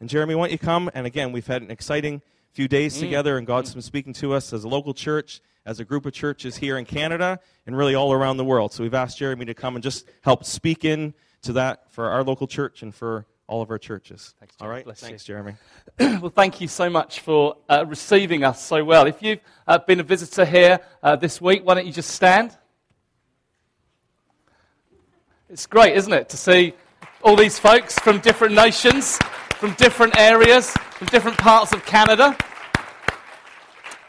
And Jeremy, why don't you come? And again, we've had an exciting few days Mm. together, and God's been speaking to us as a local church, as a group of churches here in Canada, and really all around the world. So we've asked Jeremy to come and just help speak in to that for our local church and for all of our churches. Thanks, all right? Bless you. Thanks, Jeremy. well, thank you so much for uh, receiving us so well. If you've uh, been a visitor here uh, this week, why don't you just stand? It's great, isn't it, to see all these folks from different nations, from different areas, from different parts of Canada.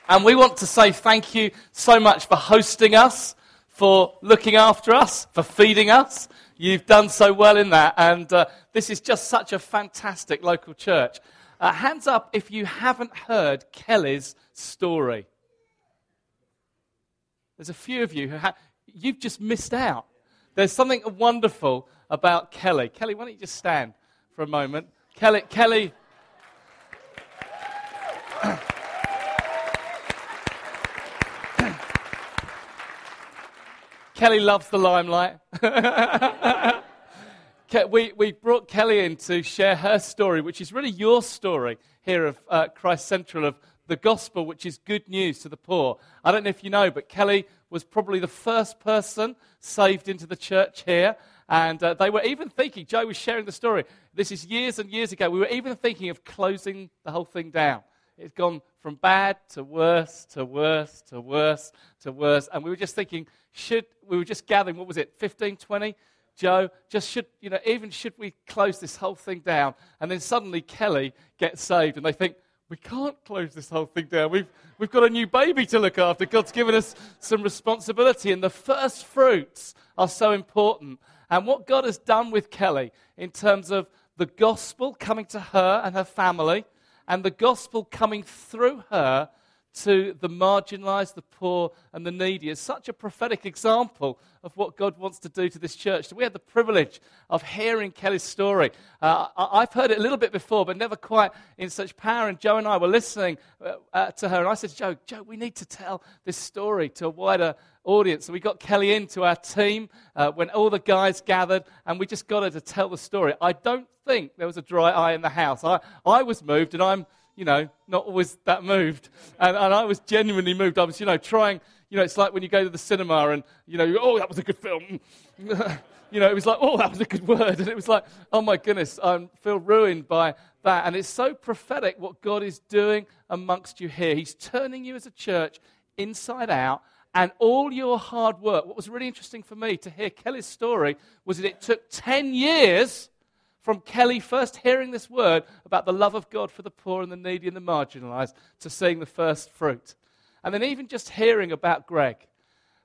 And we want to say thank you so much for hosting us, for looking after us, for feeding us. You've done so well in that. And uh, this is just such a fantastic local church. Uh, hands up if you haven't heard Kelly's story. There's a few of you who ha- you've just missed out. There's something wonderful about Kelly. Kelly, why don't you just stand for a moment? Kelly, Kelly. Kelly loves the limelight. We, we brought Kelly in to share her story, which is really your story here of uh, Christ Central, of the gospel, which is good news to the poor. I don't know if you know, but Kelly was probably the first person saved into the church here. And uh, they were even thinking, Joe was sharing the story. This is years and years ago. We were even thinking of closing the whole thing down. It's gone from bad to worse to worse to worse to worse. And we were just thinking, should we were just gathering, what was it, 15, 20? Joe, just should, you know, even should we close this whole thing down? And then suddenly Kelly gets saved, and they think, we can't close this whole thing down. We've, we've got a new baby to look after. God's given us some responsibility, and the first fruits are so important. And what God has done with Kelly in terms of the gospel coming to her and her family, and the gospel coming through her to the marginalized, the poor, and the needy is such a prophetic example of what God wants to do to this church. So we had the privilege of hearing Kelly's story. Uh, I've heard it a little bit before, but never quite in such power. And Joe and I were listening uh, uh, to her, and I said, Joe, Joe, we need to tell this story to a wider audience. So we got Kelly into our team uh, when all the guys gathered, and we just got her to tell the story. I don't think there was a dry eye in the house. I, I was moved, and I'm you know, not always that moved. And, and I was genuinely moved. I was, you know, trying, you know, it's like when you go to the cinema and, you know, oh, that was a good film. you know, it was like, oh, that was a good word. And it was like, oh my goodness, I feel ruined by that. And it's so prophetic what God is doing amongst you here. He's turning you as a church inside out. And all your hard work, what was really interesting for me to hear Kelly's story was that it took 10 years from Kelly first hearing this word about the love of God for the poor and the needy and the marginalized to seeing the first fruit. And then even just hearing about Greg,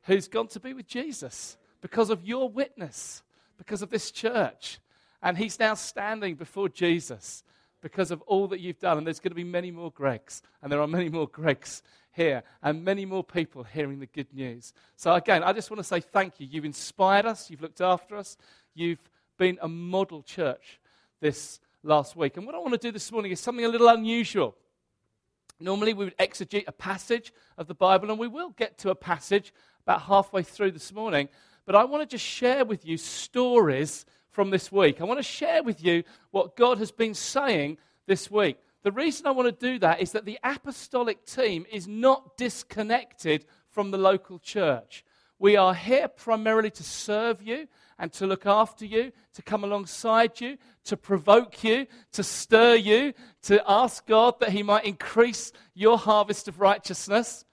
who's gone to be with Jesus because of your witness, because of this church. And he's now standing before Jesus because of all that you've done. And there's going to be many more Gregs, and there are many more Gregs here, and many more people hearing the good news. So, again, I just want to say thank you. You've inspired us, you've looked after us, you've been a model church this last week. And what I want to do this morning is something a little unusual. Normally, we would exegete a passage of the Bible, and we will get to a passage about halfway through this morning. But I want to just share with you stories from this week. I want to share with you what God has been saying this week. The reason I want to do that is that the apostolic team is not disconnected from the local church. We are here primarily to serve you and to look after you, to come alongside you, to provoke you, to stir you, to ask God that He might increase your harvest of righteousness,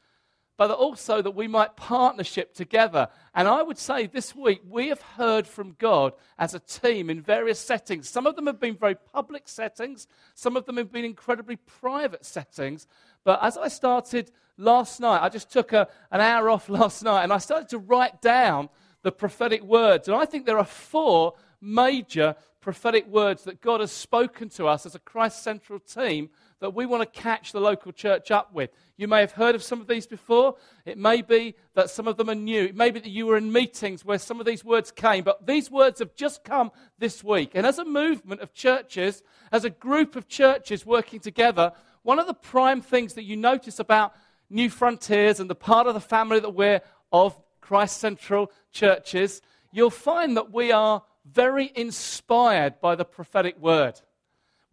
but also that we might partnership together. And I would say this week we have heard from God as a team in various settings. Some of them have been very public settings, some of them have been incredibly private settings. But as I started last night, I just took a, an hour off last night and I started to write down the prophetic words. And I think there are four major prophetic words that God has spoken to us as a Christ Central team that we want to catch the local church up with. You may have heard of some of these before. It may be that some of them are new. It may be that you were in meetings where some of these words came, but these words have just come this week. And as a movement of churches, as a group of churches working together, one of the prime things that you notice about Newfrontiers and the part of the family that we're of, Christ Central churches, you'll find that we are very inspired by the prophetic word.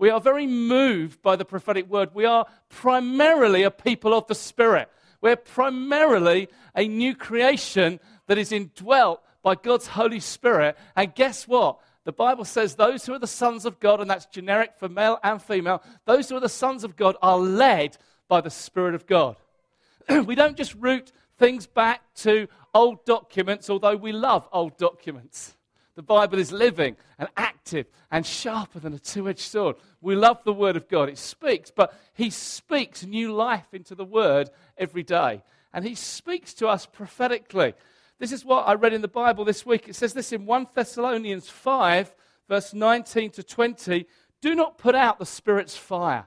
We are very moved by the prophetic word. We are primarily a people of the Spirit. We're primarily a new creation that is indwelt by God's Holy Spirit. And guess what? The Bible says those who are the sons of God, and that's generic for male and female, those who are the sons of God are led by the Spirit of God. we don't just root things back to old documents, although we love old documents. The Bible is living and active and sharper than a two edged sword. We love the Word of God. It speaks, but He speaks new life into the Word every day. And He speaks to us prophetically. This is what I read in the Bible this week. It says this in 1 Thessalonians 5, verse 19 to 20 Do not put out the Spirit's fire.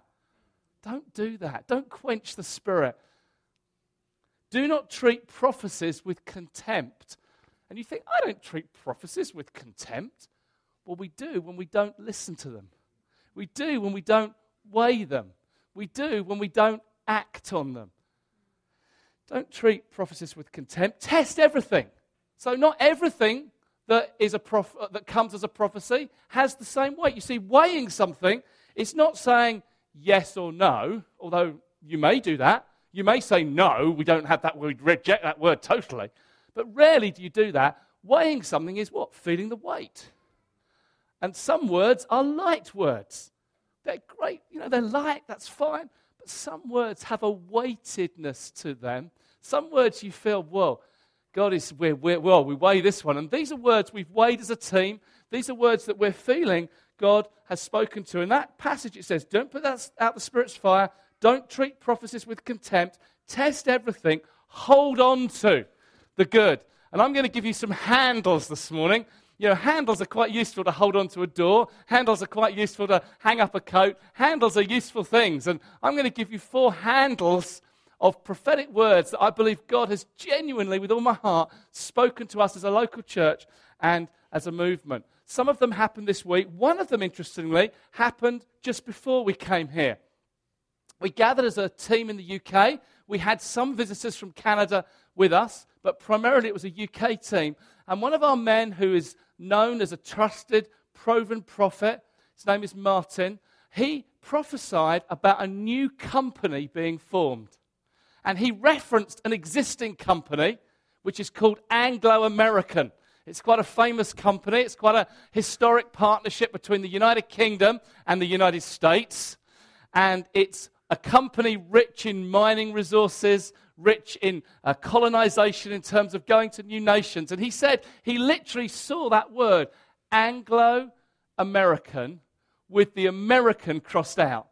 Don't do that. Don't quench the Spirit. Do not treat prophecies with contempt. And you think, I don't treat prophecies with contempt. Well, we do when we don't listen to them. We do when we don't weigh them. We do when we don't act on them. Don't treat prophecies with contempt. Test everything. So, not everything that, is a prof- uh, that comes as a prophecy has the same weight. You see, weighing something, it's not saying yes or no, although you may do that. You may say no, we don't have that, we reject that word totally. But rarely do you do that. Weighing something is what? Feeling the weight. And some words are light words. They're great, you know, they're light, that's fine. But some words have a weightedness to them. Some words you feel, well, God is, we're, we're, well, we weigh this one. And these are words we've weighed as a team. These are words that we're feeling God has spoken to. In that passage, it says, don't put that out the Spirit's fire. Don't treat prophecies with contempt. Test everything. Hold on to the good. And I'm going to give you some handles this morning you know, handles are quite useful to hold onto a door. Handles are quite useful to hang up a coat. Handles are useful things. And I'm going to give you four handles of prophetic words that I believe God has genuinely, with all my heart, spoken to us as a local church and as a movement. Some of them happened this week. One of them, interestingly, happened just before we came here. We gathered as a team in the UK. We had some visitors from Canada with us, but primarily it was a UK team. And one of our men who is known as a trusted, proven prophet, his name is Martin, he prophesied about a new company being formed. And he referenced an existing company, which is called Anglo American. It's quite a famous company. It's quite a historic partnership between the United Kingdom and the United States. And it's a company rich in mining resources, rich in uh, colonization in terms of going to new nations. And he said he literally saw that word, Anglo American, with the American crossed out.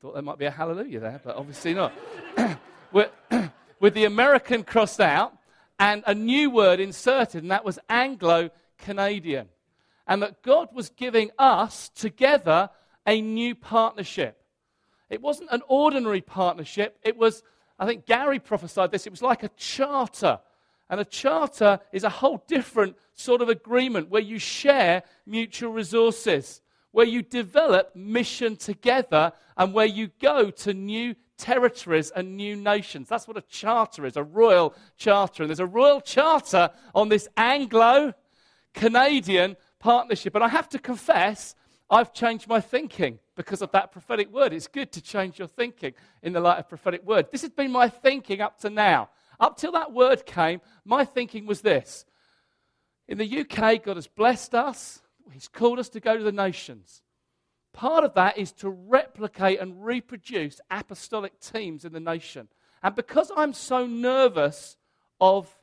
Thought there might be a hallelujah there, but obviously not. with, with the American crossed out and a new word inserted, and that was Anglo Canadian. And that God was giving us together a new partnership. It wasn't an ordinary partnership. It was, I think Gary prophesied this, it was like a charter. And a charter is a whole different sort of agreement where you share mutual resources, where you develop mission together, and where you go to new territories and new nations. That's what a charter is, a royal charter. And there's a royal charter on this Anglo Canadian partnership. And I have to confess, I've changed my thinking because of that prophetic word. It's good to change your thinking in the light of prophetic word. This has been my thinking up to now. Up till that word came, my thinking was this. In the UK, God has blessed us. He's called us to go to the nations. Part of that is to replicate and reproduce apostolic teams in the nation. And because I'm so nervous of,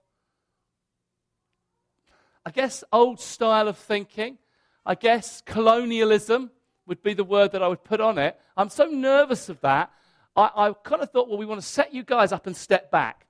I guess, old style of thinking, I guess colonialism, would be the word that I would put on it. I'm so nervous of that. I, I kind of thought, well, we want to set you guys up and step back.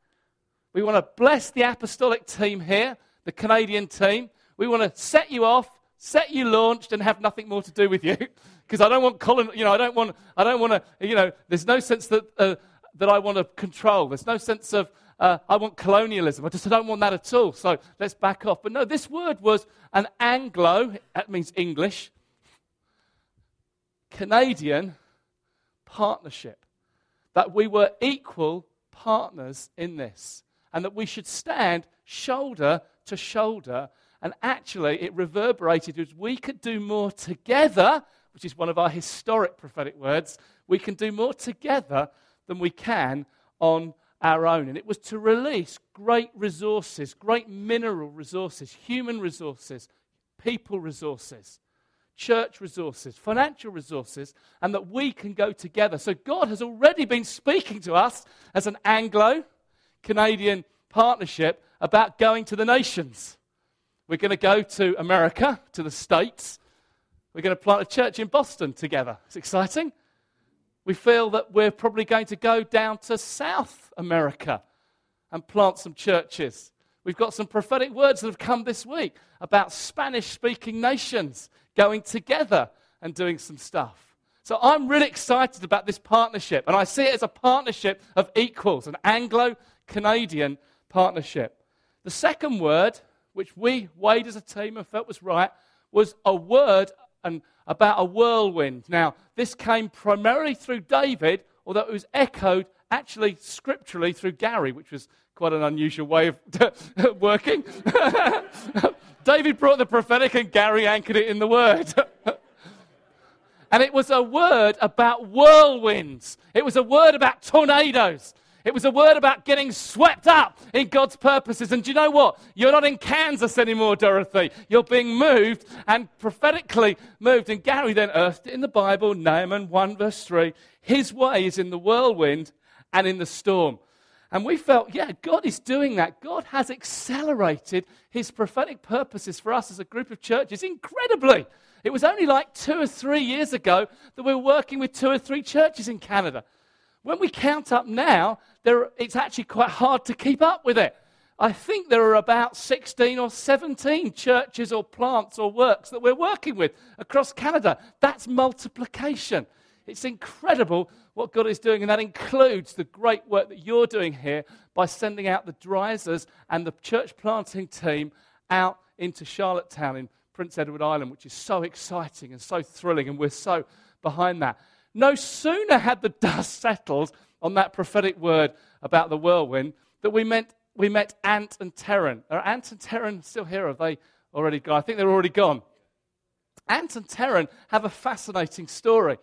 We want to bless the apostolic team here, the Canadian team. We want to set you off, set you launched, and have nothing more to do with you. Because I don't want Colin, you know, I don't want, I don't want to, you know, there's no sense that, uh, that I want to control. There's no sense of, uh, I want colonialism. I just don't want that at all. So let's back off. But no, this word was an Anglo, that means English, Canadian partnership. That we were equal partners in this. And that we should stand shoulder to shoulder And actually, it reverberated as we could do more together, which is one of our historic prophetic words. We can do more together than we can on our own. And it was to release great resources, great mineral resources, human resources, people resources, church resources, financial resources, and that we can go together. So God has already been speaking to us as an Anglo Canadian partnership about going to the nations. We're going to go to America, to the States. We're going to plant a church in Boston together. It's exciting. We feel that we're probably going to go down to South America and plant some churches. We've got some prophetic words that have come this week about Spanish speaking nations going together and doing some stuff. So I'm really excited about this partnership, and I see it as a partnership of equals, an Anglo Canadian partnership. The second word, which we weighed as a team and felt was right, was a word and about a whirlwind. Now, this came primarily through David, although it was echoed actually scripturally through Gary, which was quite an unusual way of working. David brought the prophetic and Gary anchored it in the word. and it was a word about whirlwinds. It was a word about tornadoes. It was a word about getting swept up in God's purposes. And do you know what? You're not in Kansas anymore, Dorothy. You're being moved and prophetically moved. And Gary then earthed it in the Bible, Nahum 1, verse 3. His way is in the whirlwind and in the storm. And we felt, yeah, God is doing that. God has accelerated his prophetic purposes for us as a group of churches incredibly. It was only like two or three years ago that we were working with two or three churches in Canada. When we count up now, there, it's actually quite hard to keep up with it. I think there are about 16 or 17 churches or plants or works that we're working with across Canada. That's multiplication. It's incredible what God is doing, and that includes the great work that you're doing here by sending out the Dreisers and the church planting team out into Charlottetown in Prince Edward Island, which is so exciting and so thrilling, and we're so behind that. No sooner had the dust settled on that prophetic word about the whirlwind that we met, we met Ant and Taryn. Are Ant and Taryn still here? Have they already gone? I think they're already gone. Ant and Taryn have a fascinating story.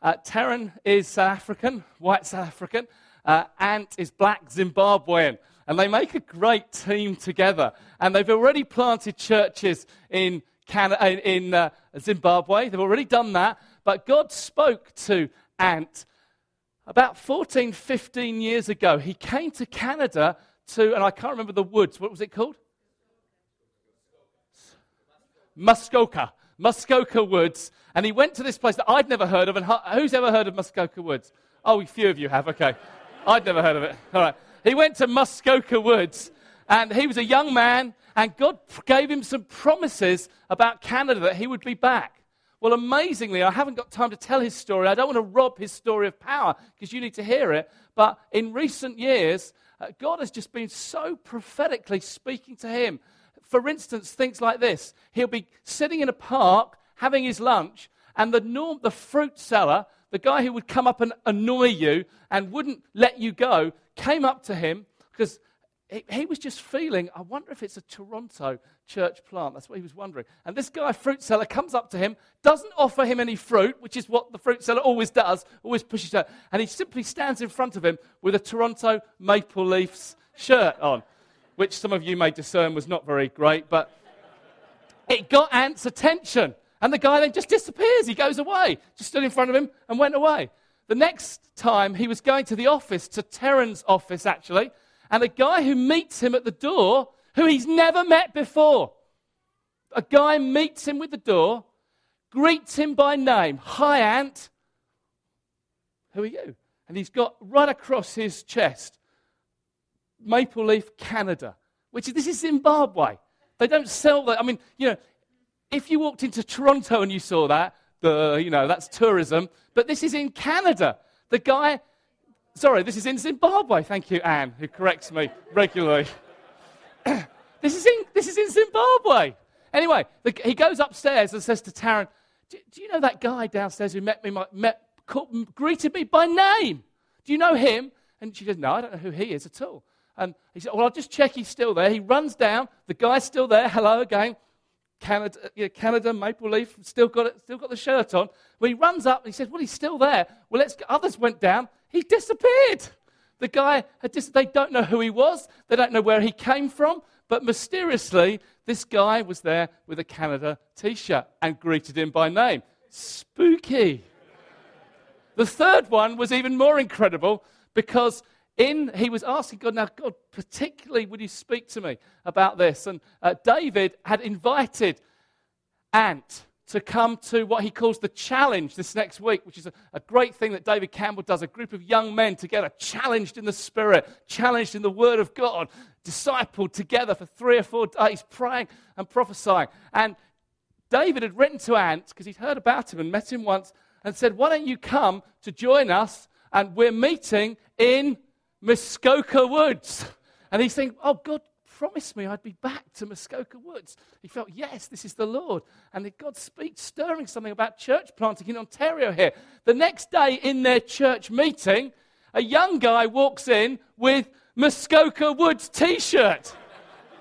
Uh, Taryn is South African, white South African. Uh, Ant is black Zimbabwean. And they make a great team together. And they've already planted churches in, Canada, in uh, Zimbabwe. They've already done that. But God spoke to Ant about 14, 15 years ago. He came to Canada to, and I can't remember the woods. What was it called? Muskoka. Muskoka Woods. And he went to this place that I'd never heard of. And who's ever heard of Muskoka Woods? Oh, a few of you have. Okay. I'd never heard of it. All right. He went to Muskoka Woods. And he was a young man. And God gave him some promises about Canada that he would be back. Well, amazingly, I haven't got time to tell his story. I don't want to rob his story of power because you need to hear it. But in recent years, uh, God has just been so prophetically speaking to him. For instance, things like this he'll be sitting in a park having his lunch, and the, norm, the fruit seller, the guy who would come up and annoy you and wouldn't let you go, came up to him because he, was just feeling, I wonder if it's a Toronto church plant. That's what he was wondering. And this guy, fruit seller, comes up to him, doesn't offer him any fruit, which is what the fruit seller always does, always pushes out. And he simply stands in front of him with a Toronto Maple Leafs shirt on, which some of you may discern was not very great, but it got Ant's attention. And the guy then just disappears. He goes away, just stood in front of him and went away. The next time he was going to the office, to Taryn's office actually, and a guy who meets him at the door, who he's never met before, a guy meets him with the door, greets him by name. Hi, Ant. Who are you? And he's got right across his chest Maple Leaf Canada, which is, this is Zimbabwe. They don't sell that. I mean, you know, if you walked into Toronto and you saw that, the, you know, that's tourism. But this is in Canada. The guy Sorry, this is in Zimbabwe. Thank you, Anne, who corrects me regularly. this, is in, this is in Zimbabwe. Anyway, the, he goes upstairs and says to Taryn, do, do, you know that guy downstairs who met me, met, called, greeted me by name? Do you know him? And she goes, No, I don't know who he is at all. And he said, Well, I'll just check he's still there. He runs down. The guy's still there. Hello again. Canada, yeah, Canada, Maple Leaf, still got, it, still got the shirt on. Well, he runs up and he says, Well, he's still there. Well, let's, others went down. He disappeared. The guy had dis- they don't know who he was, they don't know where he came from, but mysteriously, this guy was there with a Canada t shirt and greeted him by name. Spooky. the third one was even more incredible because in, he was asking God, now, God, particularly would you speak to me about this? And uh, David had invited Ant to come to what he calls the challenge this next week, which is a, a, great thing that David Campbell does. A group of young men together, challenged in the Spirit, challenged in the Word of God, discipled together for three or four days, praying and prophesying. And David had written to Ant, because he'd heard about him and met him once, and said, Why don't you come to join us? And we're meeting in Muskoka Woods. And he's thinking, Oh, God, promised me I'd be back to Muskoka Woods. He felt, yes, this is the Lord. And God speaks, stirring something about church planting in Ontario here. The next day in their church meeting, a young guy walks in with Muskoka Woods t shirt.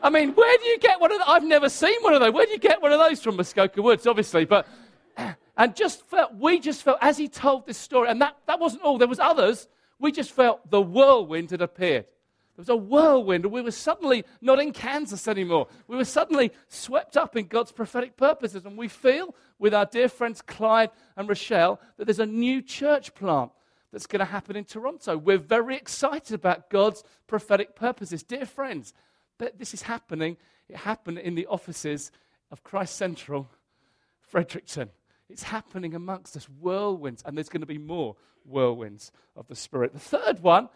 I mean, where do you get one of those? I've never seen one of those. Where do you get one of those from Muskoka Woods, obviously? But, and just felt, we just felt, as he told this story, and that, that wasn't all, there was others, we just felt the whirlwind had appeared. Was a whirlwind, and we were suddenly not in Kansas anymore. We were suddenly swept up in God's prophetic purposes. And we feel, with our dear friends Clyde and Rochelle, that there's a new church plant that's going to happen in Toronto. We're very excited about God's prophetic purposes. Dear friends, this is happening. It happened in the offices of Christ Central, Fredericton. It's happening amongst us, whirlwinds, and there's going to be more whirlwinds of the Spirit. The third one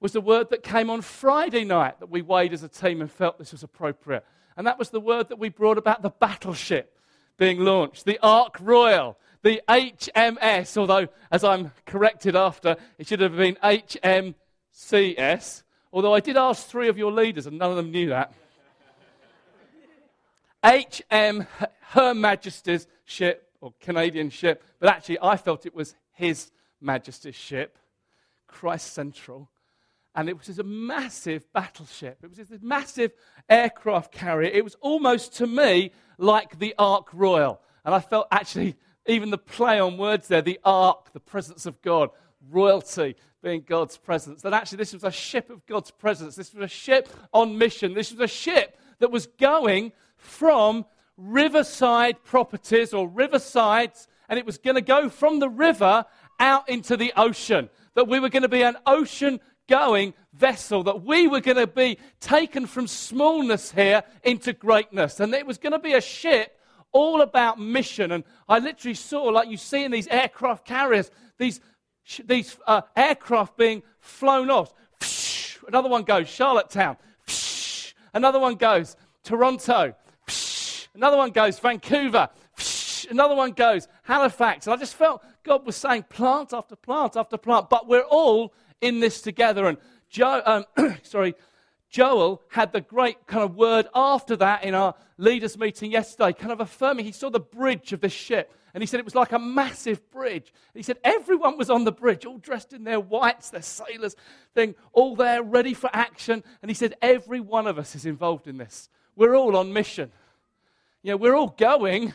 was the word that came on Friday night that we weighed as a team and felt this was appropriate. And that was the word that we brought about the battleship being launched, the Ark Royal, the HMS, although, as I'm corrected after, it should have been HMCS. Although I did ask three of your leaders and none of them knew that. HM, Her Majesty's ship, or Canadian ship, but actually I felt it was His Majesty's ship, Christ Central and it was a massive battleship. It was this massive aircraft carrier. It was almost to me like the Ark Royal. And I felt actually, even the play on words there, the Ark, the presence of God, royalty being God's presence, that actually this was a ship of God's presence. This was a ship on mission. This was a ship that was going from riverside properties or riversides, and it was going to go from the river out into the ocean. That we were going to be an ocean going vessel, that we were going to be taken from smallness here into greatness. And it was going to be a ship all about mission. And I literally saw, like you see in these aircraft carriers, these, these uh, aircraft being flown off. Another one goes Charlottetown. Another one goes Toronto. Another one goes Vancouver. Another one goes Halifax. And I just felt God was saying plant after plant after plant. But we're all in this together. And Joe, um, sorry, Joel had the great kind of word after that in our leaders' meeting yesterday, kind of affirming. He saw the bridge of this ship, and he said it was like a massive bridge. He said everyone was on the bridge, all dressed in their whites, their sailors thing, all there, ready for action. And he said every one of us is involved in this. We're all on mission. You know, we're all going,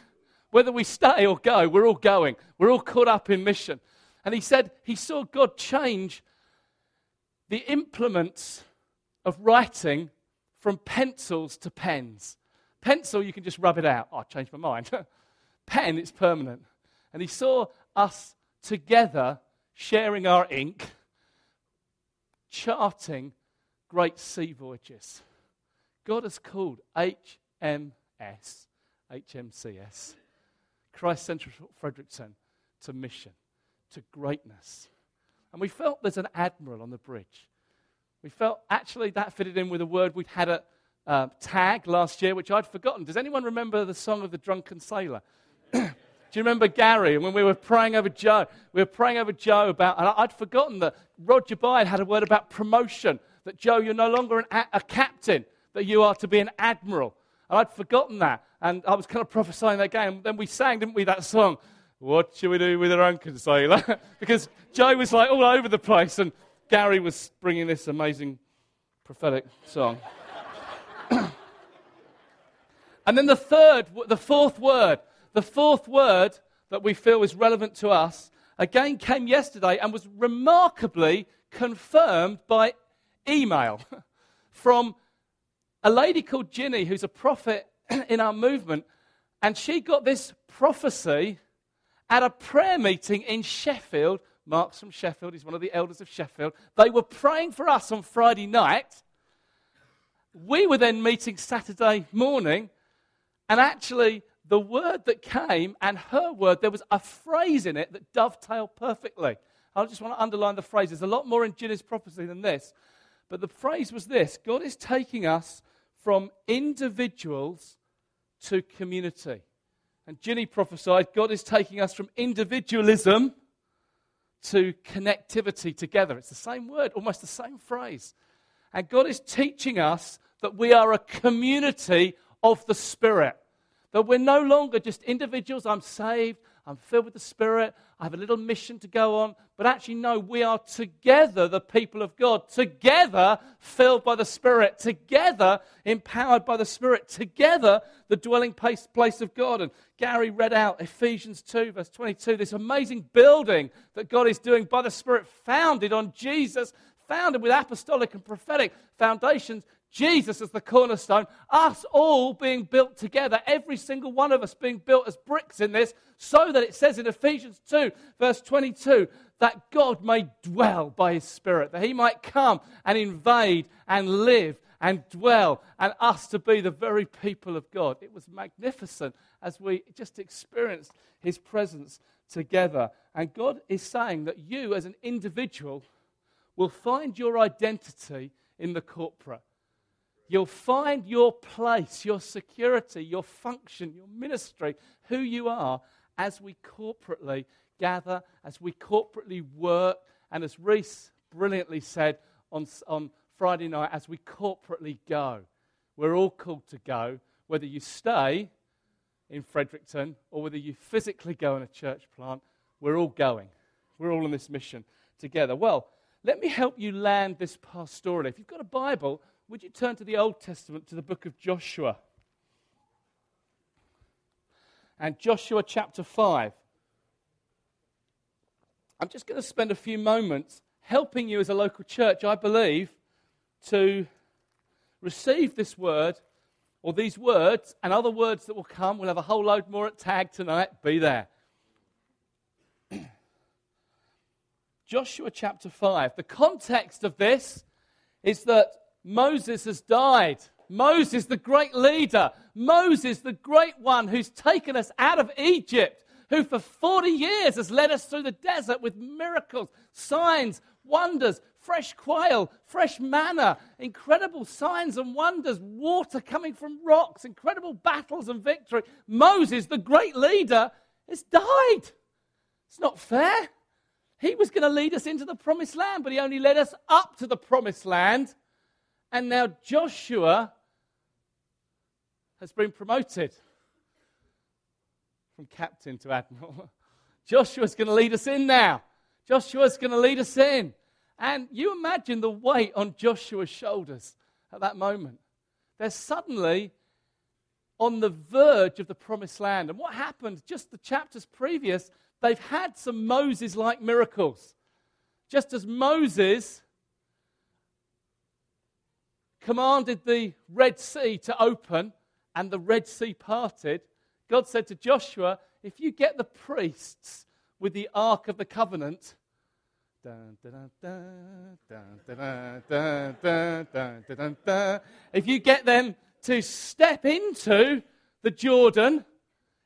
whether we stay or go, we're all going. We're all caught up in mission. And he said he saw God change the implements of writing from pencils to pens. Pencil, you can just rub it out. Oh, I changed my mind. Pen, it's permanent. And he saw us together sharing our ink, charting great sea voyages. God has called HMS, HMCS, Christ Central Fredericton, to mission, to greatness. And we felt there's an admiral on the bridge. We felt actually that fitted in with a word we'd had at uh, Tag last year, which I'd forgotten. Does anyone remember the song of the drunken sailor? Do you remember Gary? And when we were praying over Joe, we were praying over Joe about, and I'd forgotten that Roger Bide had a word about promotion. That Joe, you're no longer a, a captain, that you are to be an admiral. And I'd forgotten that. And I was kind of prophesying that game. Then we sang, didn't we, that song? What should we do with our drunken sailor? because Joe was like all over the place, and Gary was bringing this amazing prophetic song. and then the third, the fourth word, the fourth word that we feel is relevant to us, again came yesterday and was remarkably confirmed by email from a lady called Ginny, who's a prophet in our movement. And she got this prophecy at a prayer meeting in Sheffield. Mark's from Sheffield, he's one of the elders of Sheffield. They were praying for us on Friday night. We were then meeting Saturday morning, and actually, the word that came and her word, there was a phrase in it that dovetailed perfectly. I just want to underline the phrase. There's a lot more in Ginny's prophecy than this. But the phrase was this God is taking us from individuals to community. And Ginny prophesied God is taking us from individualism to connectivity together. It's the same word, almost the same phrase. And God is teaching us that we are a community of the Spirit. That we're no longer just individuals. I'm saved. I'm filled with the Spirit. I have a little mission to go on. But actually, no, we are together the people of God, together filled by the Spirit, together empowered by the Spirit, together the dwelling place, place of God. And Gary read out Ephesians 2, verse 22, this amazing building that God is doing by the Spirit, founded on Jesus, founded with apostolic and prophetic foundations, Jesus as the cornerstone, us all being built together, every single one of us being built as bricks in this, so that it says in Ephesians 2, verse 22, that God may dwell by his Spirit, that he might come and invade and live and dwell, and us to be the very people of God. It was magnificent as we just experienced his presence together. And God is saying that you, as an individual, will find your identity in the corporate. You'll find your place, your security, your function, your ministry, who you are as we corporately gather, as we corporately work, and as Reese brilliantly said on, on Friday night, as we corporately go. We're all called to go, whether you stay in Fredericton or whether you physically go in a church plant, we're all going. We're all on this mission together. Well, let me help you land this pastorally. If you've got a Bible, would you turn to the Old Testament, to the book of Joshua? And Joshua chapter 5. I'm just going to spend a few moments helping you as a local church, I believe, to receive this word or these words and other words that will come. We'll have a whole load more at tag tonight. Be there. Joshua chapter 5. The context of this is that Moses has died. Moses, the great leader. Moses, the great one who's taken us out of Egypt, who for 40 years has led us through the desert with miracles, signs, wonders, fresh quail, fresh manna, incredible signs and wonders, water coming from rocks, incredible battles and victory. Moses, the great leader, has died. It's not fair. He was going to lead us into the promised land, but he only led us up to the promised land and now Joshua has been promoted from captain to admiral. Joshua's going to lead us in now. Joshua's going to lead us in. And you imagine the weight on Joshua's shoulders at that moment. They're suddenly on the verge of the promised land. And what happened just the chapters previous, they've had some Moses like miracles. Just as Moses commanded the Red Sea to open and the Red Sea parted, God said to Joshua, If you get the priests with the Ark of the Covenant, if you get them to step into the Jordan,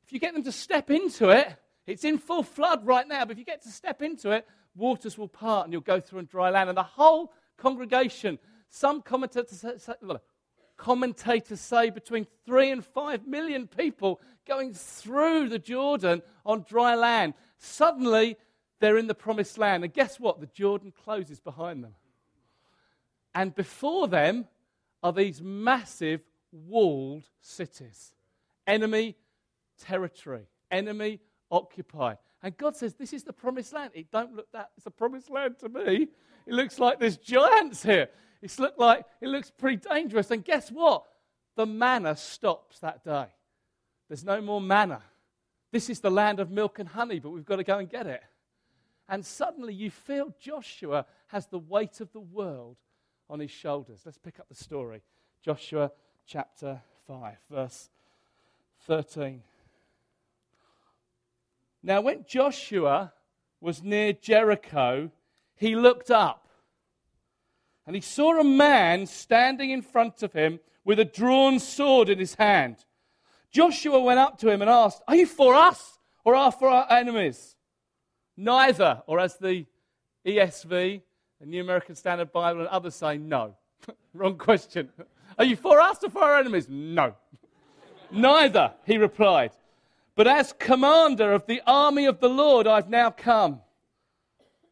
if you get them to step into it, it's in full flood right now, but if you get to step into it, waters will part and you'll go through on dry land. And the whole congregation some commentators say, commentators say between three and five million people going through the Jordan on dry land. Suddenly, they're in the promised land. And guess what? The Jordan closes behind them. And before them are these massive walled cities. Enemy territory, enemy occupied. And God says, This is the promised land. It don't look that, it's a promised land to me. It looks like there's giants here. It's looked like, it looks pretty dangerous. And guess what? The manna stops that day. There's no more manna. This is the land of milk and honey, but we've got to go and get it. And suddenly you feel Joshua has the weight of the world on his shoulders. Let's pick up the story. Joshua chapter 5, verse 13. Now, when Joshua was near Jericho, he looked up and he saw a man standing in front of him with a drawn sword in his hand. Joshua went up to him and asked, Are you for us or are for our enemies? Neither, or as the ESV, the New American Standard Bible, and others say, No. Wrong question. Are you for us or for our enemies? No. Neither, he replied. But as commander of the army of the Lord, I've now come.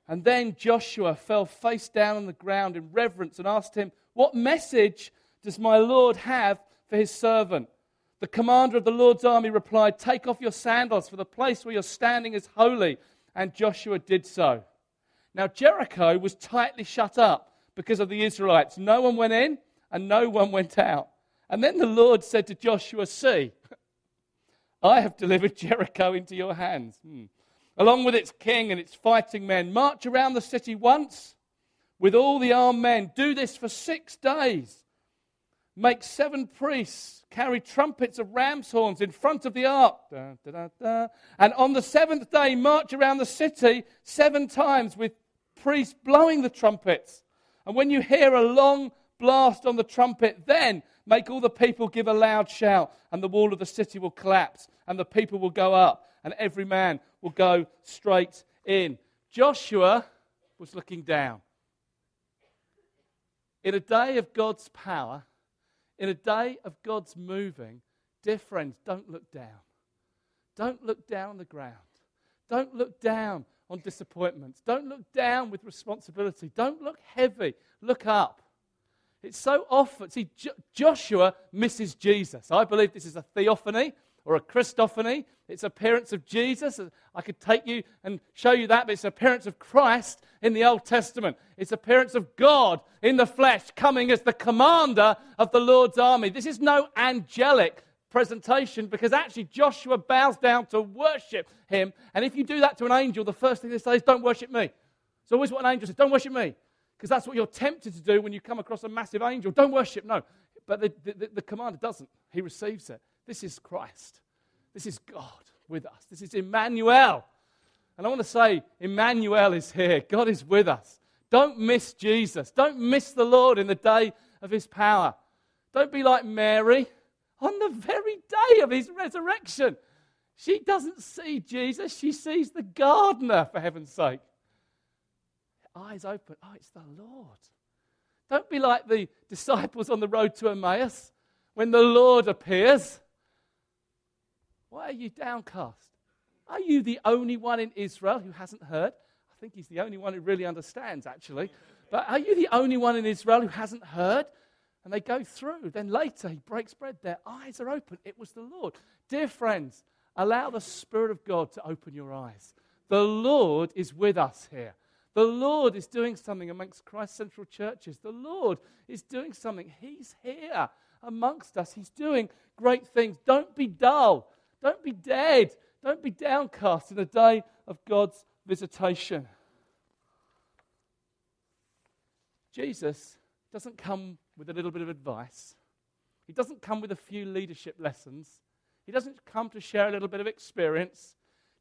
And then Joshua fell face down on the ground in reverence and asked him, What message does my Lord have for his servant? The commander of the Lord's army replied, Take off your sandals, for the place where you're standing is holy. And Joshua did so. Now, Jericho was tightly shut up because of the Israelites. No one went in and no one went out. And then the Lord said to Joshua, See, I have delivered Jericho into your hands, hmm. Along with its king and its fighting men. March around the city once with all the armed men. Do this for six days. Make seven priests carry trumpets of ram's horns in front of the ark. Da, da, da, and on the seventh day, march around the city seven times with priests blowing the trumpets. And when you hear a long blast on the trumpet, then Make all the people give a loud shout, and the wall of the city will collapse, and the people will go up, and every man will go straight in. Joshua was looking down. In a day of God's power, in a day of God's moving, dear friends, don't look down. Don't look down the ground. Don't look down on disappointments. Don't look down with responsibility. Don't look heavy. Look up. It's so often, see, Jo- Joshua misses Jesus. I believe this is a theophany or a Christophany. It's appearance of Jesus. I could take you and show you that, but it's appearance of Christ in the Old Testament. It's appearance of God in the flesh coming as the commander of the Lord's army. This is no angelic presentation because actually Joshua bows down to worship him. And if you do that to an angel, the first thing they say is, Don't worship me. It's always what an angel says, Don't worship me because that's what you're tempted to do when you come across a massive angel. Don't worship, no. But the, the, the, commander doesn't. He receives it. This is Christ. This is God with us. This is Emmanuel. And I want to say, Emmanuel is here. God is with us. Don't miss Jesus. Don't miss the Lord in the day of his power. Don't be like Mary on the very day of his resurrection. She doesn't see Jesus, she sees the gardener, for heaven's sake eyes open. Oh, it's the Lord. Don't be like the disciples on the road to Emmaus when the Lord appears. Why are you downcast? Are you the only one in Israel who hasn't heard? I think he's the only one who really understands, actually. But are you the only one in Israel who hasn't heard? And they go through. Then later, he breaks bread. Their eyes are open. It was the Lord. Dear friends, allow the Spirit of God to open your eyes. The Lord is with us here. The Lord is doing something amongst Christ Central churches. The Lord is doing something. He's here amongst us. He's doing great things. Don't be dull. Don't be dead. Don't be downcast in the day of God's visitation. Jesus doesn't come with a little bit of advice. He doesn't come with a few leadership lessons. He doesn't come to share a little bit of experience.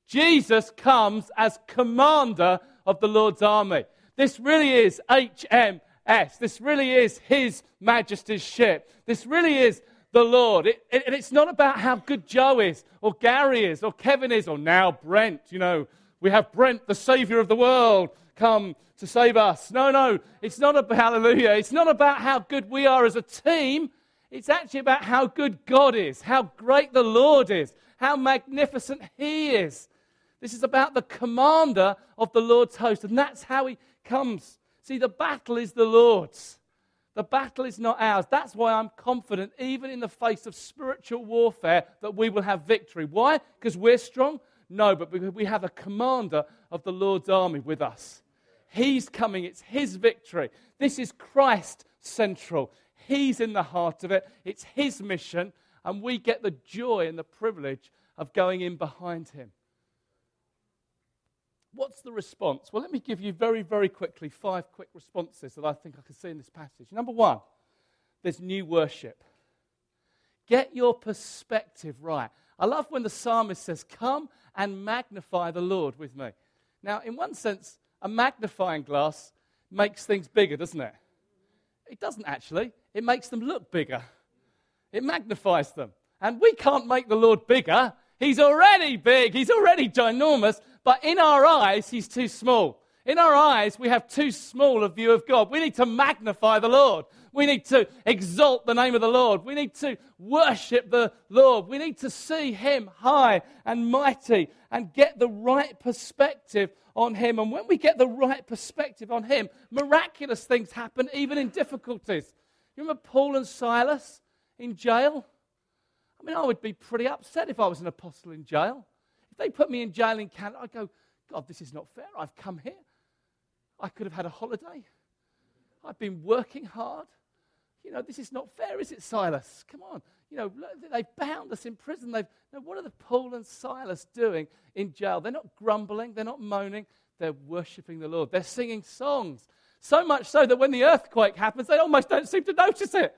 Jesus comes as commander of the Lord's army. This really is HMS. This really is His Majesty's ship. This really is the Lord. It, it, and it's not about how good Joe is, or Gary is, or Kevin is, or now Brent. You know, we have Brent, the Savior of the world, come to save us. No, no, it's not about hallelujah. It's not about how good we are as a team. It's actually about how good God is, how great the Lord is, how magnificent He is. This is about the commander of the Lord's host, and that's how he comes. See, the battle is the Lord's. The battle is not ours. That's why I'm confident, even in the face of spiritual warfare, that we will have victory. Why? Because we're strong? No, but because we have a commander of the Lord's army with us. He's coming, it's his victory. This is Christ central. He's in the heart of it, it's his mission, and we get the joy and the privilege of going in behind him. What's the response? Well, let me give you very, very quickly five quick responses that I think I can see in this passage. Number one, there's new worship. Get your perspective right. I love when the psalmist says, Come and magnify the Lord with me. Now, in one sense, a magnifying glass makes things bigger, doesn't it? It doesn't actually, it makes them look bigger, it magnifies them. And we can't make the Lord bigger. He's already big, he's already ginormous, but in our eyes, he's too small. In our eyes, we have too small a view of God. We need to magnify the Lord. We need to exalt the name of the Lord. We need to worship the Lord. We need to see him high and mighty and get the right perspective on him. And when we get the right perspective on him, miraculous things happen even in difficulties. You remember Paul and Silas in jail? I mean, I would be pretty upset if I was an apostle in jail. If they put me in jail in Canada, I'd go, God, this is not fair. I've come here. I could have had a holiday. I've been working hard. You know, this is not fair, is it, Silas? Come on. You know, they've bound us in prison. They've, now, what are the Paul and Silas doing in jail? They're not grumbling, they're not moaning, they're worshiping the Lord. They're singing songs. So much so that when the earthquake happens, they almost don't seem to notice it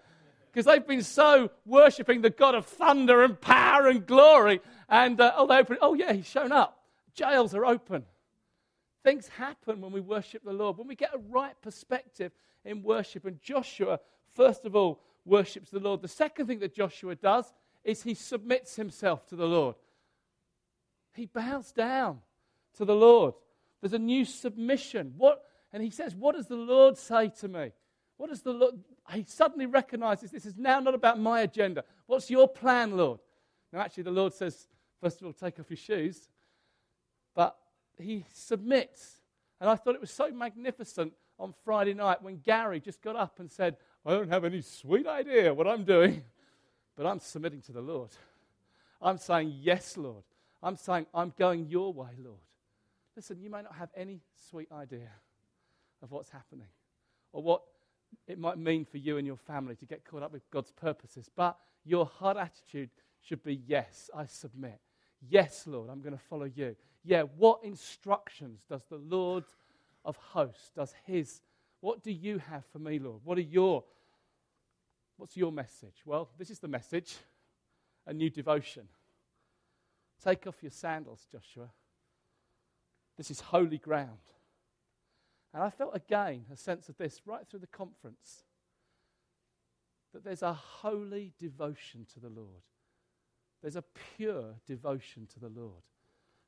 because they've been so worshipping the God of thunder and power and glory. And uh, oh, they open, oh, yeah, he's shown up. Jails are open. Things happen when we worship the Lord, when we get a right perspective in worship. And Joshua, first of all, worships the Lord. The second thing that Joshua does is he submits himself to the Lord. He bows down to the Lord. There's a new submission. What, and he says, What does the Lord say to me? What does the Lord? He suddenly recognizes this is now not about my agenda. What's your plan, Lord? Now, actually, the Lord says, first of all, take off your shoes. But he submits. And I thought it was so magnificent on Friday night when Gary just got up and said, I don't have any sweet idea what I'm doing, but I'm submitting to the Lord. I'm saying, Yes, Lord. I'm saying, I'm going your way, Lord. Listen, you may not have any sweet idea of what's happening or what it might mean for you and your family to get caught up with God's purposes, but your heart attitude should be, Yes, I submit. Yes, Lord, I'm going to follow you. Yeah, what instructions does the Lord of hosts, does his, what do you have for me, Lord? What are your, what's your message? Well, this is the message a new devotion. Take off your sandals, Joshua. This is holy ground. And I felt again a sense of this right through the conference that there's a holy devotion to the Lord. There's a pure devotion to the Lord.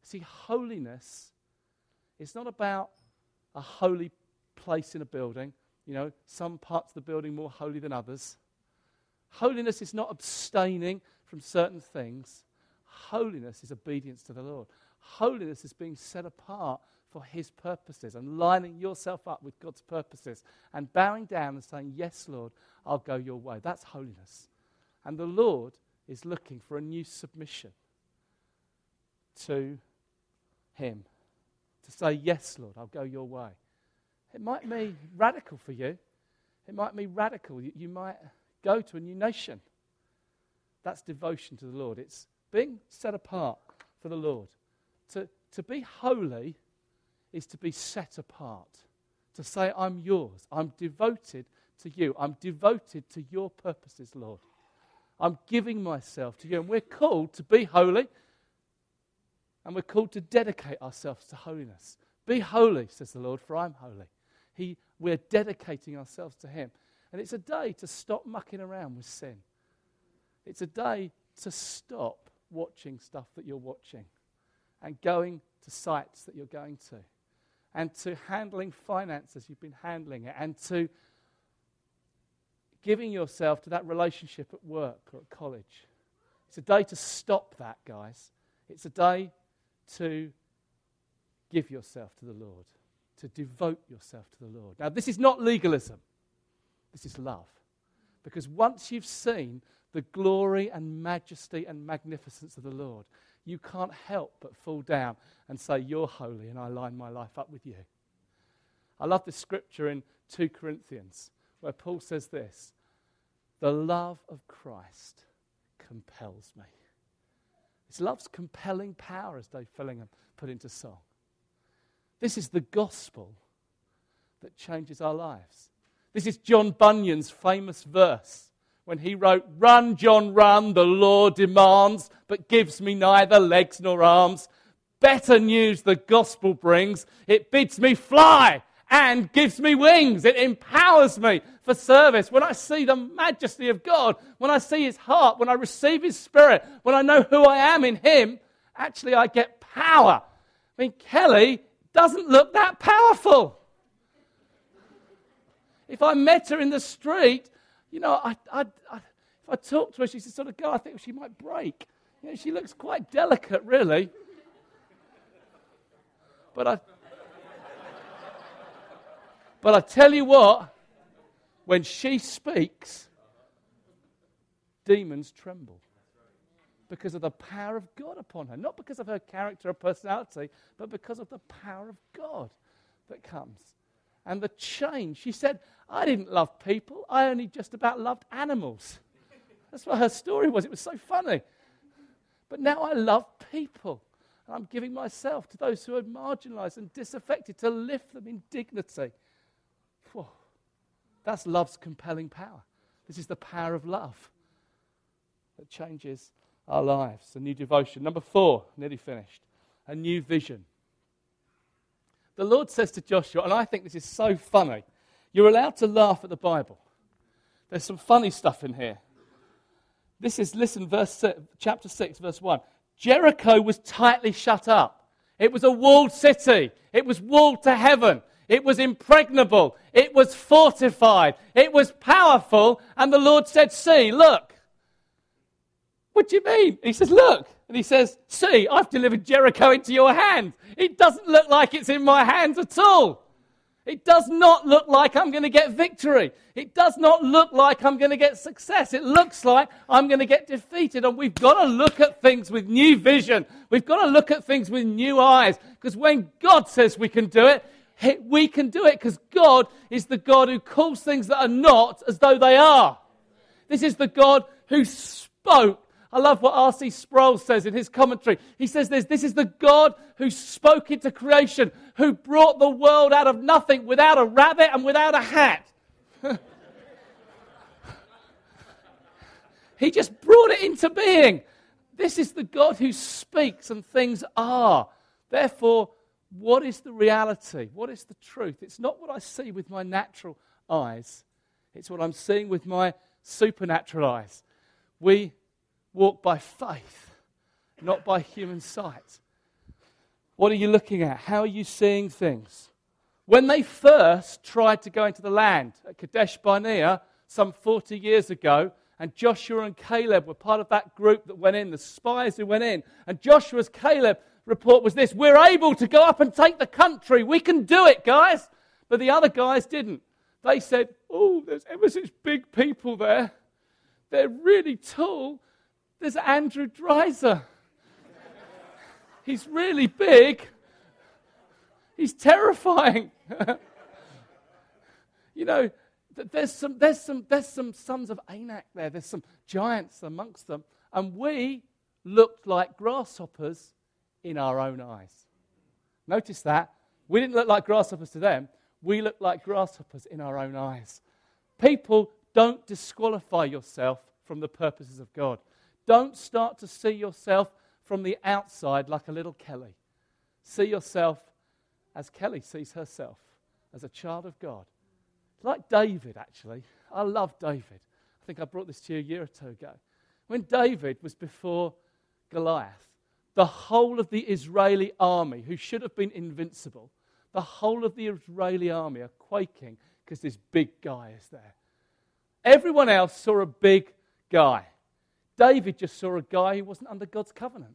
See, holiness is not about a holy place in a building, you know, some parts of the building more holy than others. Holiness is not abstaining from certain things. Holiness is obedience to the Lord. Holiness is being set apart for His purposes and lining yourself up with God's purposes and bowing down and saying, Yes, Lord, I'll go your way. That's holiness. And the Lord is looking for a new submission to Him. To say, Yes, Lord, I'll go your way. It might be radical for you. It might be radical. You, you might go to a new nation. That's devotion to the Lord. It's being set apart for the Lord. To, to be holy is to be set apart. To say, I'm yours. I'm devoted to you. I'm devoted to your purposes, Lord. I'm giving myself to you. And we're called to be holy. And we're called to dedicate ourselves to holiness. Be holy, says the Lord, for I'm holy. He, we're dedicating ourselves to Him. And it's a day to stop mucking around with sin. It's a day to stop watching stuff that you're watching and going to sites that you're going to and to handling finances you've been handling it and to giving yourself to that relationship at work or at college. It's a day to stop that, guys. It's a day to give yourself to the Lord, to devote yourself to the Lord. Now, this is not legalism, this is love. Because once you've seen the glory and majesty and magnificence of the Lord, you can't help but fall down and say, You're holy, and I line my life up with you. I love the scripture in 2 Corinthians where Paul says this The love of Christ compels me. It's love's compelling power, as Dave Fellingham put into song. This is the gospel that changes our lives. This is John Bunyan's famous verse when he wrote, Run, John, run, the law demands, but gives me neither legs nor arms. Better news the gospel brings. It bids me fly and gives me wings. It empowers me for service. When I see the majesty of God, when I see his heart, when I receive his spirit, when I know who I am in him, actually I get power. I mean, Kelly doesn't look that powerful. If I met her in the street, you know, I, I, I, if I talk to her, she's the sort of girl I think she might break. You know, she looks quite delicate, really. But I, but I tell you what, when she speaks, demons tremble because of the power of God upon her. Not because of her character or personality, but because of the power of God that comes. And the change. She said, I didn't love people, I only just about loved animals. That's what her story was. It was so funny. But now I love people. And I'm giving myself to those who are marginalized and disaffected to lift them in dignity. Whew. That's love's compelling power. This is the power of love that changes our lives. A new devotion. Number four, nearly finished. A new vision. The Lord says to Joshua, and I think this is so funny. You're allowed to laugh at the Bible. There's some funny stuff in here. This is, listen, verse chapter 6, verse 1. Jericho was tightly shut up. It was a walled city. It was walled to heaven. It was impregnable. It was fortified. It was powerful. And the Lord said, See, look. What do you mean? He says, Look. And he says, See, I've delivered Jericho into your hand. It doesn't look like it's in my hands at all. It does not look like I'm going to get victory. It does not look like I'm going to get success. It looks like I'm going to get defeated. And we've got to look at things with new vision. We've got to look at things with new eyes. Because when God says we can do it, we can do it because God is the God who calls things that are not as though they are. This is the God who spoke I love what R.C. Sproul says in his commentary. He says this this is the God who spoke into creation, who brought the world out of nothing without a rabbit and without a hat. he just brought it into being. This is the God who speaks and things are. Therefore, what is the reality? What is the truth? It's not what I see with my natural eyes, it's what I'm seeing with my supernatural eyes. We walk by faith, not by human sight. What are you looking at? How are you seeing things? When they first tried to go into the land at Kadesh Barnea some 40 years ago, and Joshua and Caleb were part of that group that went in, the spies who went in, and Joshua's Caleb report was this We're able to go up and take the country. We can do it, guys. But the other guys didn't. They said, Oh, there's ever such big people there. They're really tall there's Andrew Dreiser. He's really big. He's terrifying. you know, there's some, there's, some, there's some sons of Anak there. There's some giants amongst them. And we looked like grasshoppers in our own eyes. Notice that. We didn't look like grasshoppers to them. We looked like grasshoppers in our own eyes. People don't disqualify yourself from the purposes of God. Don't start to see yourself from the outside like a little Kelly. See yourself as Kelly sees herself, as a child of God. Like David, actually. I love David. I think I brought this to you a year or two ago. When David was before Goliath, the whole of the Israeli army, who should have been invincible, the whole of the Israeli army are quaking because this big guy is there. Everyone else saw a big guy. David just saw a guy who wasn't under God's covenant.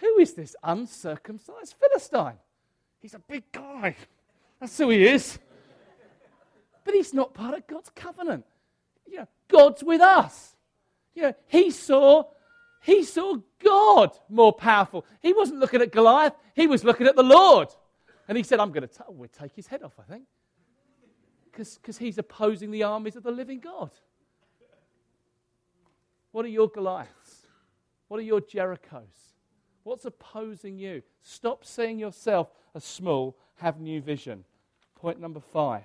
Who is this uncircumcised Philistine? He's a big guy. That's who he is. But he's not part of God's covenant. You know, God's with us. You know, he saw, he saw God more powerful. He wasn't looking at Goliath, he was looking at the Lord. And he said, I'm going to t- we'll take his head off, I think. Because he's opposing the armies of the living God. What are your Goliaths? What are your Jerichos? What's opposing you? Stop seeing yourself as small, have new vision. Point number five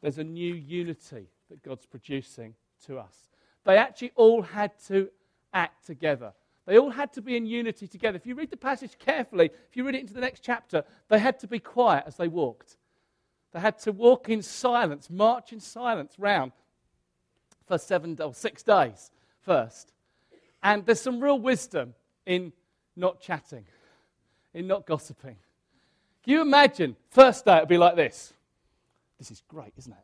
there's a new unity that God's producing to us. They actually all had to act together. They all had to be in unity together. If you read the passage carefully, if you read it into the next chapter, they had to be quiet as they walked. They had to walk in silence, march in silence round for seven or six days first. And there's some real wisdom in not chatting, in not gossiping. Can you imagine? First day, it'd be like this. This is great, isn't it?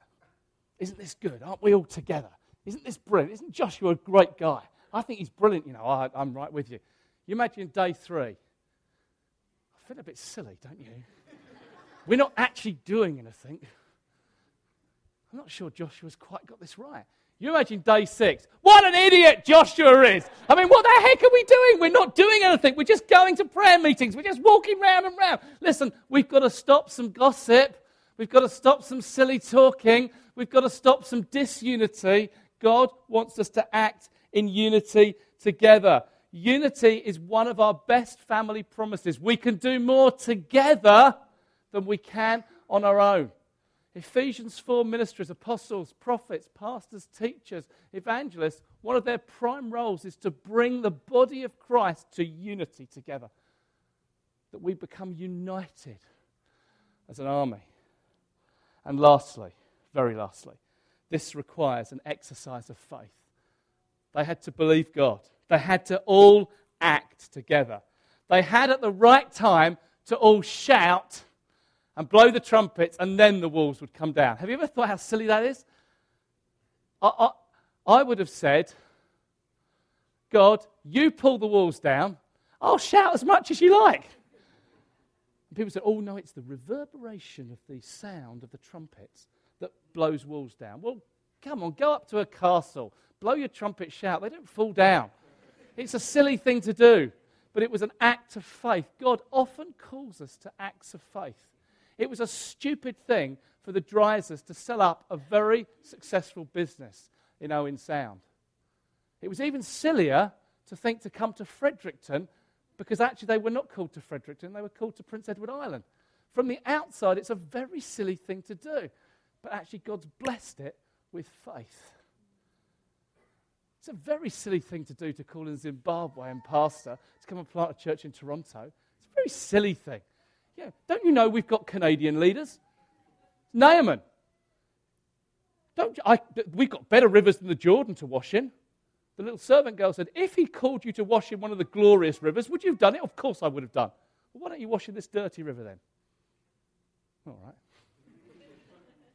Isn't this good? Aren't we all together? Isn't this brilliant? Isn't Joshua a great guy? I think he's brilliant, you know. I, I'm right with you. You imagine day three. I feel a bit silly, don't you? We're not actually doing anything. I'm not sure Joshua's quite got this right. You imagine day six. What an idiot Joshua is. I mean, what the heck are we doing? We're not doing anything. We're just going to prayer meetings. We're just walking round and round. Listen, we've got to stop some gossip. We've got to stop some silly talking. We've got to stop some disunity. God wants us to act in unity together. Unity is one of our best family promises. We can do more together than we can on our own. Ephesians 4 ministers, apostles, prophets, pastors, teachers, evangelists, one of their prime roles is to bring the body of Christ to unity together. That we become united as an army. And lastly, very lastly, this requires an exercise of faith. They had to believe God, they had to all act together. They had at the right time to all shout and blow the trumpets, and then the walls would come down. Have you ever thought how silly that is? I, I, I would have said, God, you pull the walls down, I'll shout as much as you like. And people said, oh, no, it's the reverberation of the sound of the trumpets that blows walls down. Well, come on, go up to a castle, blow your trumpet, shout. They don't fall down. It's a silly thing to do, but it was an act of faith. God often calls us to acts of faith. It was a stupid thing for the Dreisers to sell up a very successful business in Owen Sound. It was even sillier to think to come to Fredericton because actually they were not called to Fredericton, they were called to Prince Edward Island. From the outside, it's a very silly thing to do, but actually, God's blessed it with faith. It's a very silly thing to do to call in Zimbabwe and pastor to come and plant a church in Toronto. It's a very silly thing. Yeah, don't you know we've got Canadian leaders? Naaman. Don't I, we've got better rivers than the Jordan to wash in. The little servant girl said, If he called you to wash in one of the glorious rivers, would you have done it? Of course I would have done. Well, why don't you wash in this dirty river then? All right.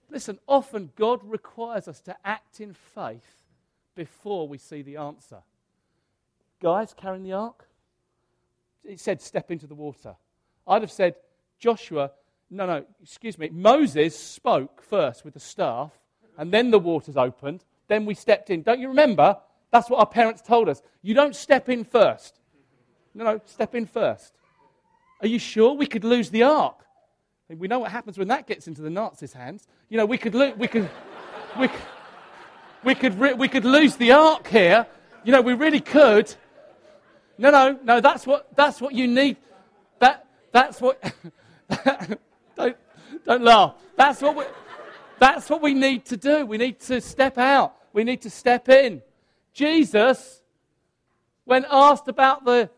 Listen, often God requires us to act in faith before we see the answer. Guys carrying the ark, it said, step into the water. I'd have said, Joshua, no, no, excuse me. Moses spoke first with the staff, and then the waters opened. Then we stepped in. Don't you remember? That's what our parents told us. You don't step in first. No, no, step in first. Are you sure we could lose the ark? We know what happens when that gets into the Nazis' hands. You know, we could, lo- we could, we, we could, re- we could lose the ark here. You know, we really could. No, no, no. That's what, that's what you need. That, that's what. don't, don't laugh. That's what, we, that's what we need to do. We need to step out. We need to step in. Jesus, when asked about the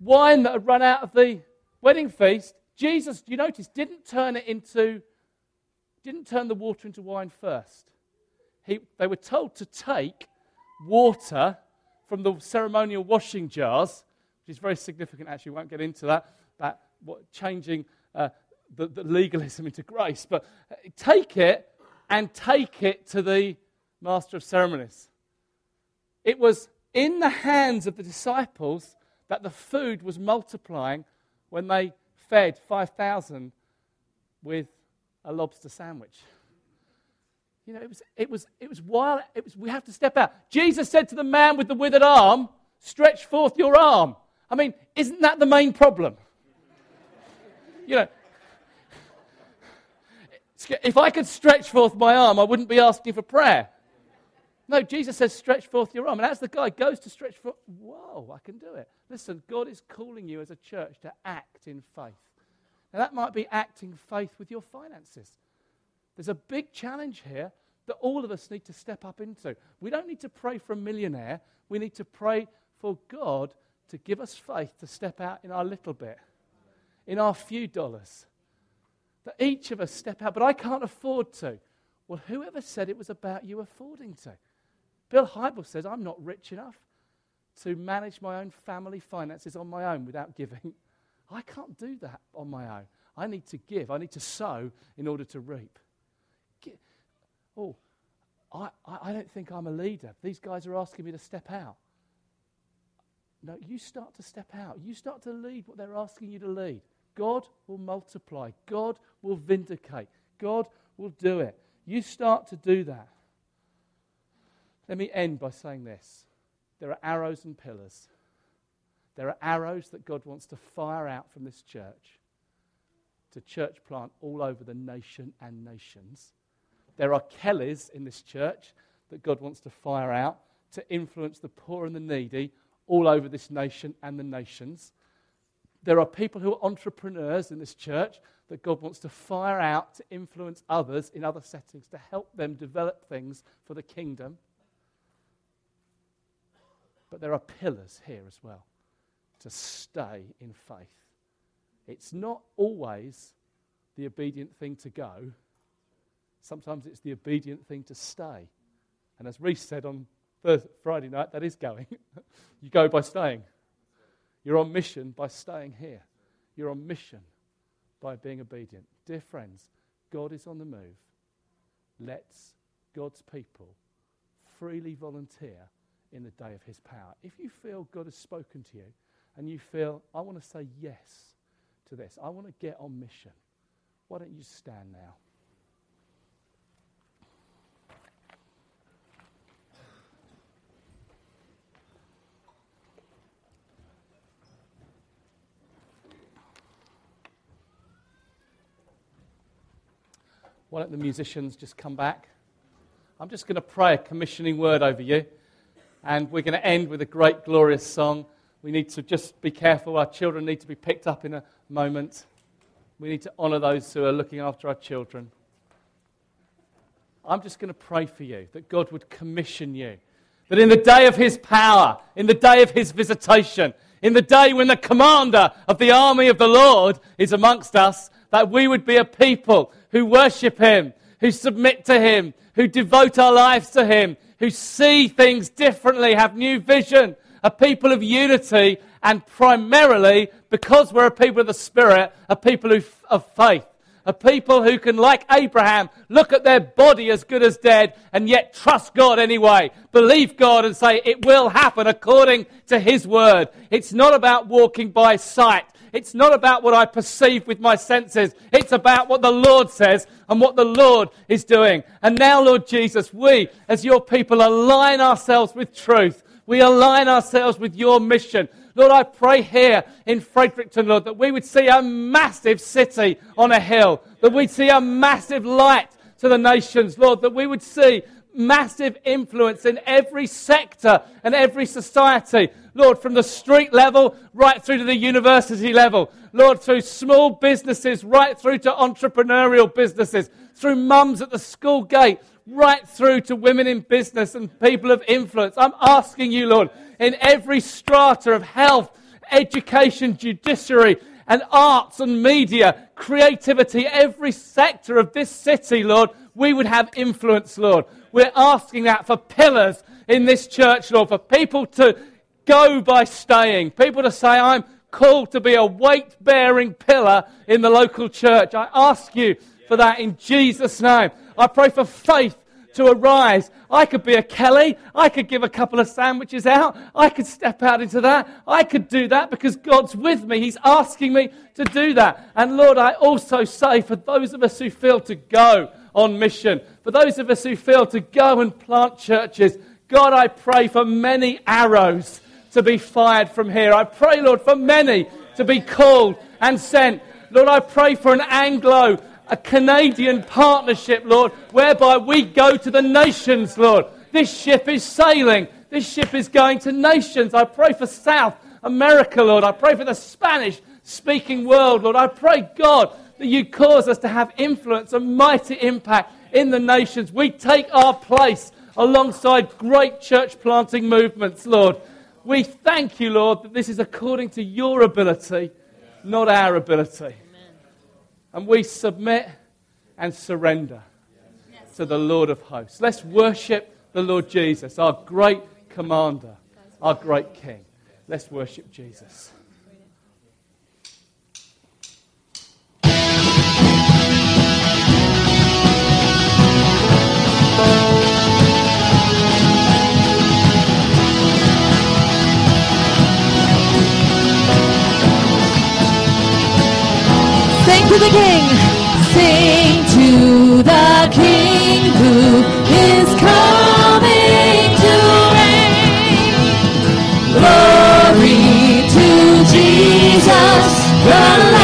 wine that had run out of the wedding feast, Jesus, you notice, didn't turn it into, didn't turn the water into wine first. He, they were told to take water from the ceremonial washing jars, which is very significant, actually. We won't get into that, that what, changing uh, the, the legalism into grace. But uh, take it and take it to the master of ceremonies. It was in the hands of the disciples that the food was multiplying when they fed 5,000 with a lobster sandwich. You know, it was, it was, it was wild. It was, we have to step out. Jesus said to the man with the withered arm, Stretch forth your arm. I mean, isn't that the main problem? You know, if I could stretch forth my arm, I wouldn't be asking for prayer. No, Jesus says, stretch forth your arm. And as the guy goes to stretch forth, whoa, I can do it. Listen, God is calling you as a church to act in faith. Now, that might be acting faith with your finances. There's a big challenge here that all of us need to step up into. We don't need to pray for a millionaire, we need to pray for God to give us faith to step out in our little bit, in our few dollars. That each of us step out, but I can't afford to. Well, whoever said it was about you affording to? Bill Hybels says, I'm not rich enough to manage my own family finances on my own without giving. I can't do that on my own. I need to give. I need to sow in order to reap. Oh, I, I don't think I'm a leader. These guys are asking me to step out. No, you start to step out. You start to lead what they're asking you to lead. God will multiply. God will vindicate. God will do it. You start to do that. Let me end by saying this there are arrows and pillars. There are arrows that God wants to fire out from this church to church plant all over the nation and nations. There are Kellys in this church that God wants to fire out to influence the poor and the needy all over this nation and the nations. There are people who are entrepreneurs in this church that God wants to fire out to influence others in other settings, to help them develop things for the kingdom. But there are pillars here as well to stay in faith. It's not always the obedient thing to go, sometimes it's the obedient thing to stay. And as Reese said on Thursday, Friday night, that is going. you go by staying. You're on mission by staying here. You're on mission by being obedient. Dear friends, God is on the move. Let's God's people freely volunteer in the day of his power. If you feel God has spoken to you and you feel, I want to say yes to this, I want to get on mission, why don't you stand now? Why don't the musicians just come back? I'm just going to pray a commissioning word over you. And we're going to end with a great, glorious song. We need to just be careful. Our children need to be picked up in a moment. We need to honor those who are looking after our children. I'm just going to pray for you that God would commission you. That in the day of his power, in the day of his visitation, in the day when the commander of the army of the Lord is amongst us, that we would be a people who worship Him, who submit to Him, who devote our lives to Him, who see things differently, have new vision, a people of unity, and primarily, because we're a people of the Spirit, a people of faith. A people who can, like Abraham, look at their body as good as dead and yet trust God anyway. Believe God and say it will happen according to His word. It's not about walking by sight. It's not about what I perceive with my senses. It's about what the Lord says and what the Lord is doing. And now, Lord Jesus, we, as your people, align ourselves with truth. We align ourselves with your mission. Lord, I pray here in Fredericton, Lord, that we would see a massive city on a hill, that we'd see a massive light to the nations, Lord, that we would see massive influence in every sector and every society. Lord, from the street level right through to the university level. Lord, through small businesses right through to entrepreneurial businesses. Through mums at the school gate right through to women in business and people of influence. I'm asking you, Lord, in every strata of health, education, judiciary, and arts and media, creativity, every sector of this city, Lord, we would have influence, Lord. We're asking that for pillars in this church, Lord, for people to go by staying, people to say, I'm called to be a weight bearing pillar in the local church. I ask you for that in Jesus' name. I pray for faith to arise. I could be a Kelly. I could give a couple of sandwiches out. I could step out into that. I could do that because God's with me. He's asking me to do that. And Lord, I also say for those of us who feel to go on mission, for those of us who feel to go and plant churches, God, I pray for many arrows to be fired from here. I pray, Lord, for many to be called and sent. Lord, I pray for an Anglo, a Canadian partnership, Lord, whereby we go to the nations, Lord. This ship is sailing. This ship is going to nations. I pray for South America, Lord. I pray for the Spanish speaking world, Lord. I pray, God, that you cause us to have influence and mighty impact in the nations. We take our place alongside great church planting movements, Lord. We thank you, Lord, that this is according to your ability, not our ability. Amen. And we submit and surrender yes. to the Lord of hosts. Let's worship the Lord Jesus, our great commander, our great king. Let's worship Jesus. To the King. Sing to the King who is coming to reign. Glory to Jesus, the Lamb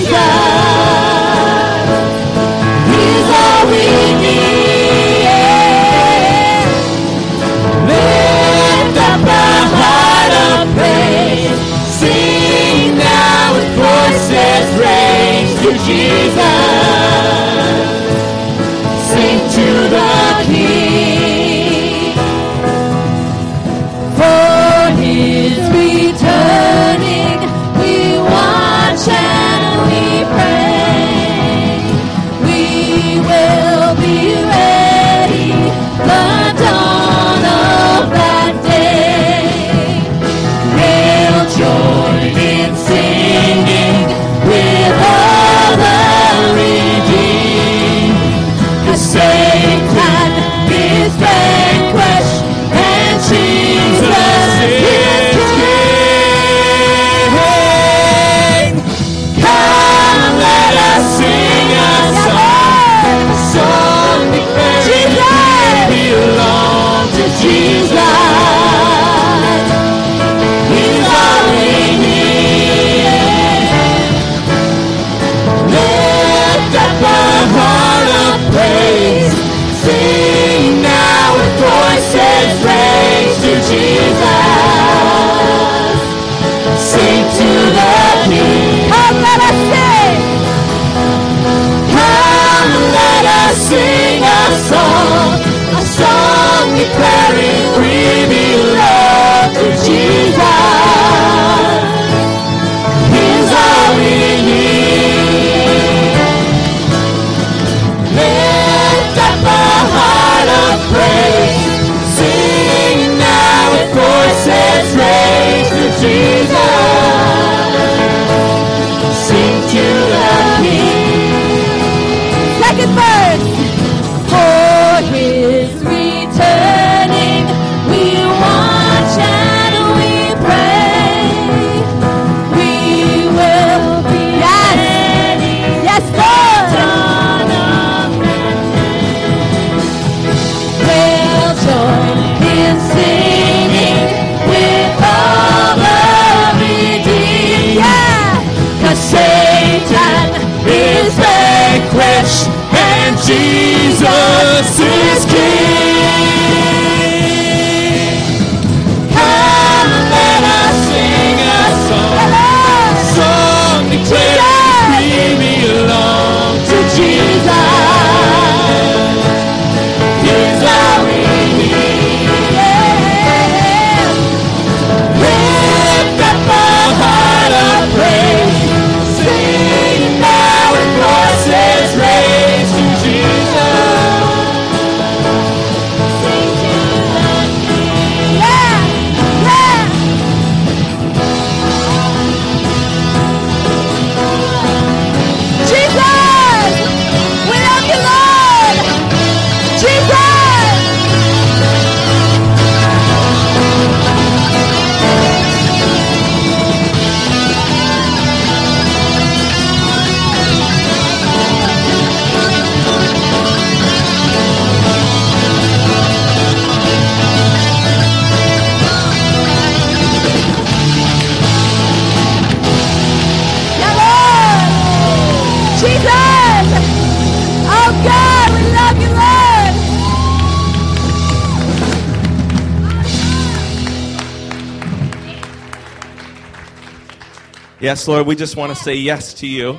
Yes, Lord, we just want to say yes to you.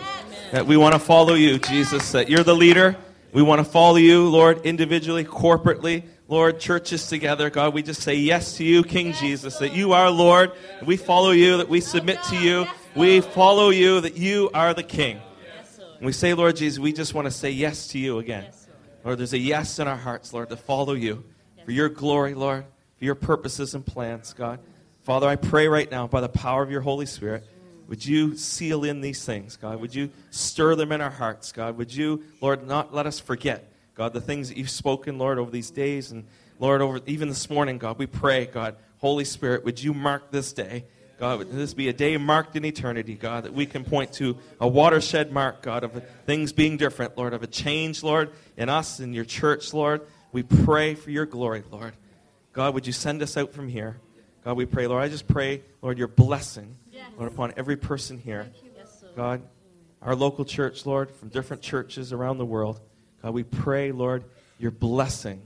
That we want to follow you, Jesus, that you're the leader. We want to follow you, Lord, individually, corporately. Lord, churches together, God, we just say yes to you, King Jesus, that you are Lord. and We follow you, that we submit to you. We follow you, that you are the King. And we say, Lord Jesus, we just want to say yes to you again. Lord, there's a yes in our hearts, Lord, to follow you for your glory, Lord, for your purposes and plans, God. Father, I pray right now by the power of your Holy Spirit, would you seal in these things, God? Would you stir them in our hearts, God? Would you, Lord, not let us forget, God, the things that you've spoken, Lord, over these days and, Lord, over even this morning, God, we pray, God, Holy Spirit, would you mark this day? God, would this be a day marked in eternity, God, that we can point to a watershed mark, God, of things being different, Lord, of a change, Lord, in us, in your church, Lord. We pray for your glory, Lord. God, would you send us out from here? God, we pray, Lord. I just pray, Lord, your blessing, Lord, upon every person here. God, our local church, Lord, from different churches around the world. God, we pray, Lord, your blessing,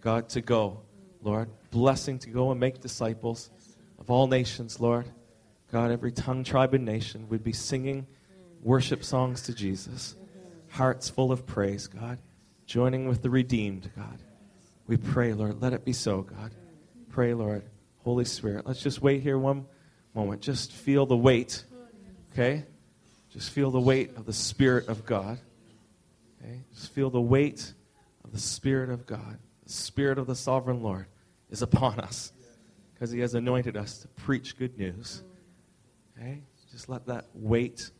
God, to go, Lord. Blessing to go and make disciples of all nations, Lord. God, every tongue, tribe, and nation would be singing worship songs to Jesus. Hearts full of praise, God. Joining with the redeemed, God. We pray, Lord, let it be so, God. Pray, Lord. Holy Spirit. Let's just wait here one moment. Just feel the weight, okay? Just feel the weight of the Spirit of God. Okay? Just feel the weight of the Spirit of God. The Spirit of the sovereign Lord is upon us because He has anointed us to preach good news. Okay? Just let that weight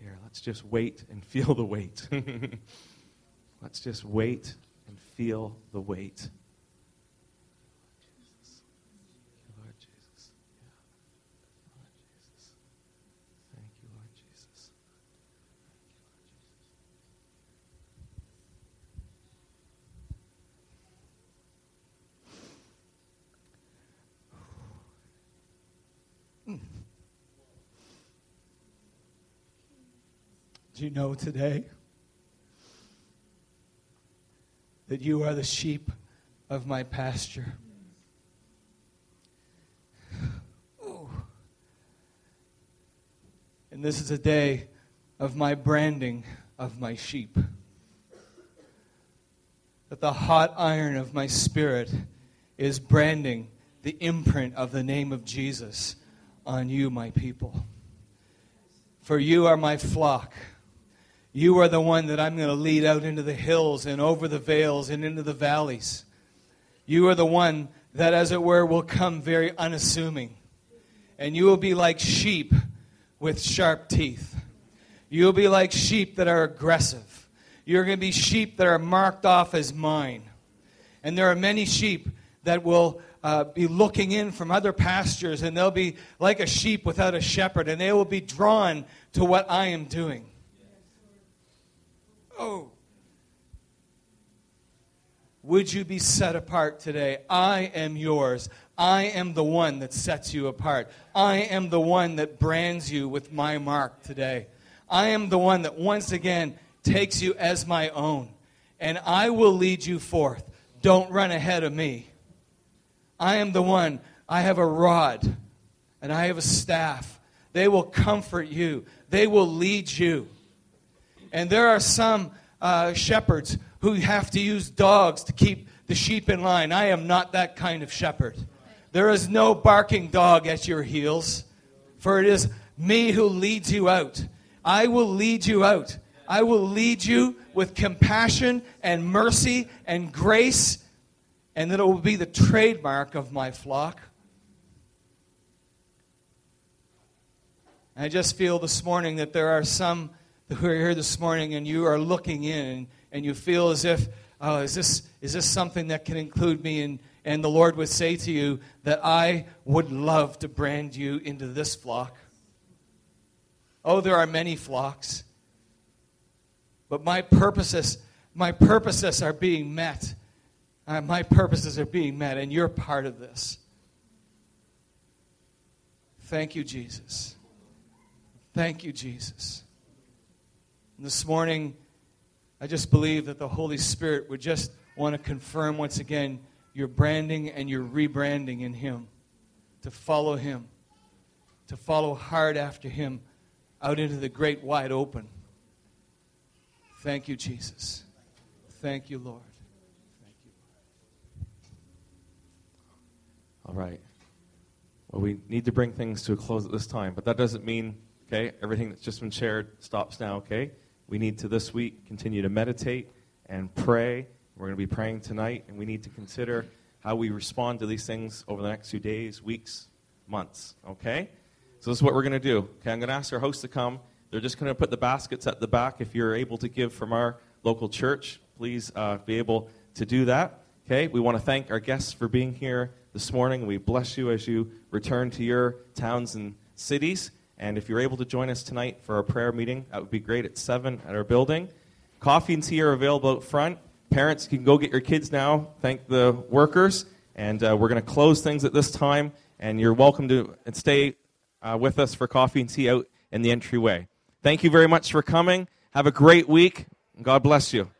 here. Let's just wait and feel the weight. let's just wait and feel the weight. Lord Jesus. Lord Jesus. Thank you, Lord Jesus. Do you know today that you are the sheep of my pasture? Ooh. And this is a day of my branding of my sheep. That the hot iron of my spirit is branding the imprint of the name of Jesus on you, my people. For you are my flock. You are the one that I'm going to lead out into the hills and over the vales and into the valleys. You are the one that, as it were, will come very unassuming. And you will be like sheep with sharp teeth. You'll be like sheep that are aggressive. You're going to be sheep that are marked off as mine. And there are many sheep that will uh, be looking in from other pastures, and they'll be like a sheep without a shepherd, and they will be drawn to what I am doing. Oh. Would you be set apart today? I am yours. I am the one that sets you apart. I am the one that brands you with my mark today. I am the one that once again takes you as my own. And I will lead you forth. Don't run ahead of me. I am the one. I have a rod and I have a staff. They will comfort you, they will lead you. And there are some uh, shepherds who have to use dogs to keep the sheep in line. I am not that kind of shepherd. There is no barking dog at your heels, for it is me who leads you out. I will lead you out. I will lead you with compassion and mercy and grace, and that it will be the trademark of my flock. I just feel this morning that there are some who are here this morning and you are looking in and you feel as if, oh, is this, is this something that can include me? And, and the Lord would say to you that I would love to brand you into this flock. Oh, there are many flocks. But my purposes, my purposes are being met. Uh, my purposes are being met, and you're part of this. Thank you, Jesus. Thank you, Jesus. And this morning, I just believe that the Holy Spirit would just want to confirm once again your branding and your rebranding in Him, to follow Him. to follow hard after Him out into the great wide open. Thank you, Jesus. Thank you, Lord. Thank you. All right. Well, we need to bring things to a close at this time, but that doesn't mean, okay, everything that's just been shared stops now, okay? We need to this week continue to meditate and pray. We're going to be praying tonight, and we need to consider how we respond to these things over the next few days, weeks, months, okay? So this is what we're going to do. Okay, I'm going to ask our host to come. They're just going to put the baskets at the back. If you're able to give from our local church, please uh, be able to do that. Okay, we want to thank our guests for being here this morning. We bless you as you return to your towns and cities. And if you're able to join us tonight for our prayer meeting, that would be great at 7 at our building. Coffee and tea are available out front. Parents can go get your kids now. Thank the workers. And uh, we're going to close things at this time. And you're welcome to stay uh, with us for coffee and tea out in the entryway. Thank you very much for coming. Have a great week. God bless you.